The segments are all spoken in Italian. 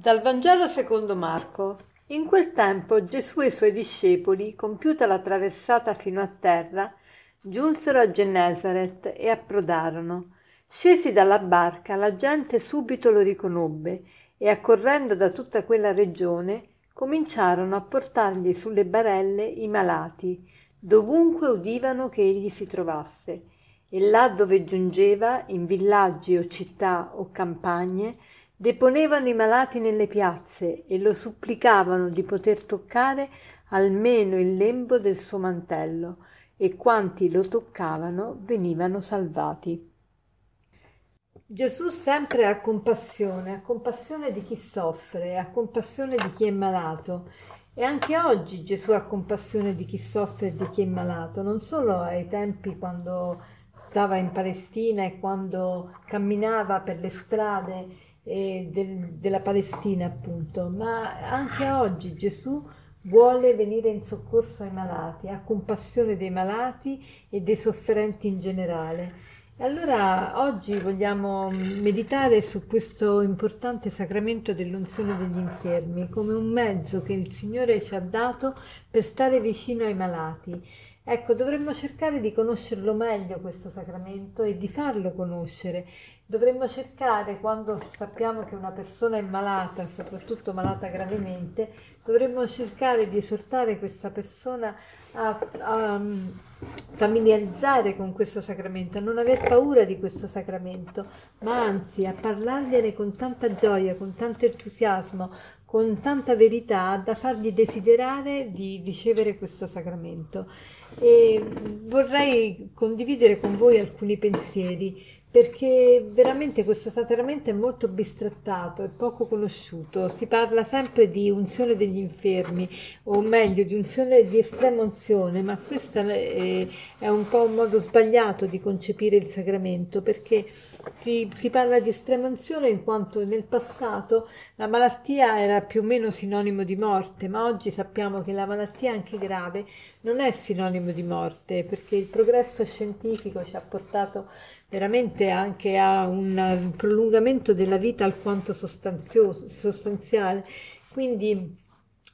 Dal Vangelo secondo Marco. In quel tempo Gesù e i suoi discepoli, compiuta la traversata fino a terra, giunsero a Gennesaret e approdarono. Scesi dalla barca, la gente subito lo riconobbe e, accorrendo da tutta quella regione, cominciarono a portargli sulle barelle i malati, dovunque udivano che egli si trovasse. E là dove giungeva, in villaggi o città o campagne, deponevano i malati nelle piazze e lo supplicavano di poter toccare almeno il lembo del suo mantello, e quanti lo toccavano venivano salvati. Gesù sempre ha compassione, ha compassione di chi soffre, ha compassione di chi è malato. E anche oggi Gesù ha compassione di chi soffre e di chi è malato, non solo ai tempi quando stava in Palestina e quando camminava per le strade eh, del, della Palestina appunto, ma anche oggi Gesù vuole venire in soccorso ai malati, ha compassione dei malati e dei sofferenti in generale. Allora oggi vogliamo meditare su questo importante sacramento dell'unzione degli infermi come un mezzo che il Signore ci ha dato per stare vicino ai malati. Ecco, dovremmo cercare di conoscerlo meglio questo sacramento e di farlo conoscere dovremmo cercare, quando sappiamo che una persona è malata, soprattutto malata gravemente, dovremmo cercare di esortare questa persona a, a mm, familiarizzare con questo sacramento, a non aver paura di questo sacramento, ma anzi a parlargliene con tanta gioia, con tanto entusiasmo, con tanta verità da fargli desiderare di ricevere questo sacramento. E vorrei condividere con voi alcuni pensieri perché veramente questo sacramento è molto bistrattato e poco conosciuto. Si parla sempre di unzione degli infermi, o meglio di unzione di estrema unzione, ma questo è, è un po' un modo sbagliato di concepire il sacramento, perché si, si parla di estrema unzione in quanto nel passato la malattia era più o meno sinonimo di morte, ma oggi sappiamo che la malattia anche grave non è sinonimo di morte, perché il progresso scientifico ci ha portato veramente anche a un prolungamento della vita alquanto sostanziale. Quindi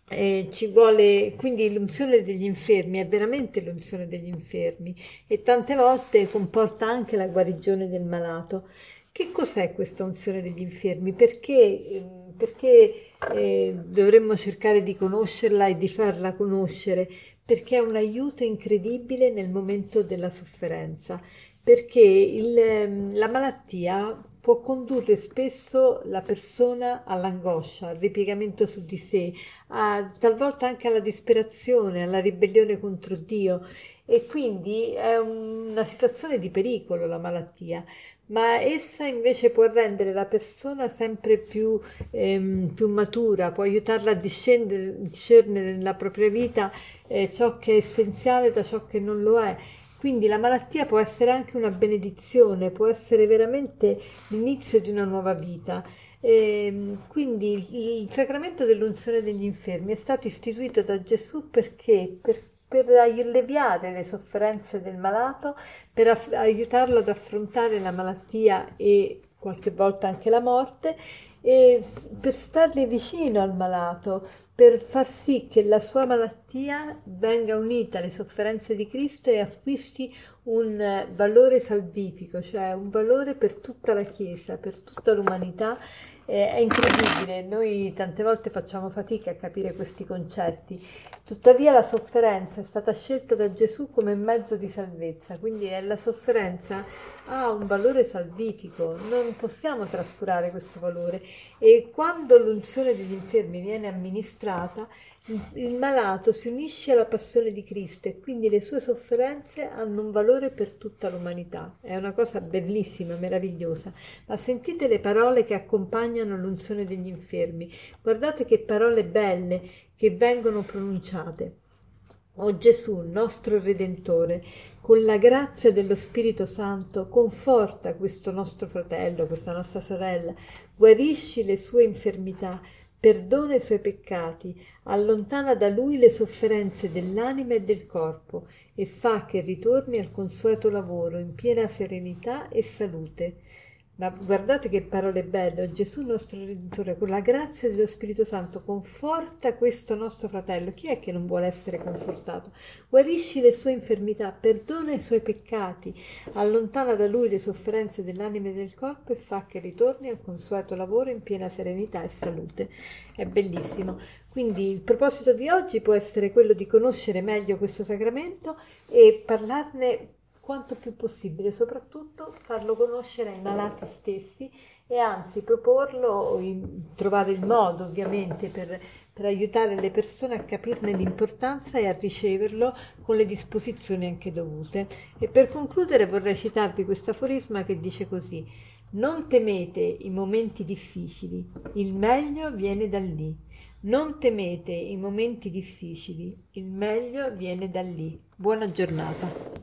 eh, ci vuole, quindi l'unzione degli infermi è veramente l'unzione degli infermi e tante volte comporta anche la guarigione del malato. Che cos'è questa unzione degli infermi? Perché, perché eh, dovremmo cercare di conoscerla e di farla conoscere? Perché è un aiuto incredibile nel momento della sofferenza perché il, ehm, la malattia può condurre spesso la persona all'angoscia, al ripiegamento su di sé, a, talvolta anche alla disperazione, alla ribellione contro Dio. E quindi è una situazione di pericolo la malattia, ma essa invece può rendere la persona sempre più, ehm, più matura, può aiutarla a discernere nella propria vita eh, ciò che è essenziale da ciò che non lo è quindi la malattia può essere anche una benedizione, può essere veramente l'inizio di una nuova vita. E ehm, quindi il sacramento dell'unzione degli infermi è stato istituito da Gesù perché? Per, per alleviare le sofferenze del malato, per aff- aiutarlo ad affrontare la malattia e qualche volta anche la morte e per stargli vicino al malato, per far sì che la sua malattia venga unita alle sofferenze di Cristo e acquisti un valore salvifico, cioè un valore per tutta la Chiesa, per tutta l'umanità è incredibile, noi tante volte facciamo fatica a capire questi concetti, tuttavia la sofferenza è stata scelta da Gesù come mezzo di salvezza, quindi la sofferenza ha un valore salvifico, non possiamo trascurare questo valore. E quando l'unzione degli infermi viene amministrata il malato si unisce alla passione di Cristo e quindi le sue sofferenze hanno un valore per tutta l'umanità. È una cosa bellissima, meravigliosa. Ma sentite le parole che accompagnano l'unzione degli infermi. Guardate che parole belle che vengono pronunciate. O Gesù, nostro Redentore, con la grazia dello Spirito Santo, conforta questo nostro fratello, questa nostra sorella, guarisci le sue infermità, perdona i suoi peccati, allontana da lui le sofferenze dell'anima e del corpo e fa che ritorni al consueto lavoro in piena serenità e salute. Ma guardate che parole belle, Gesù nostro Redentore, con la grazia dello Spirito Santo, conforta questo nostro fratello. Chi è che non vuole essere confortato? Guarisci le sue infermità, perdona i suoi peccati, allontana da lui le sofferenze dell'anima e del corpo e fa che ritorni al consueto lavoro in piena serenità e salute. È bellissimo. Quindi il proposito di oggi può essere quello di conoscere meglio questo sacramento e parlarne quanto più possibile, soprattutto farlo conoscere ai malati stessi e anzi proporlo, trovare il modo ovviamente per, per aiutare le persone a capirne l'importanza e a riceverlo con le disposizioni anche dovute. E per concludere vorrei citarvi questo aforisma che dice così: Non temete i momenti difficili, il meglio viene da lì. Non temete i momenti difficili, il meglio viene da lì. Buona giornata.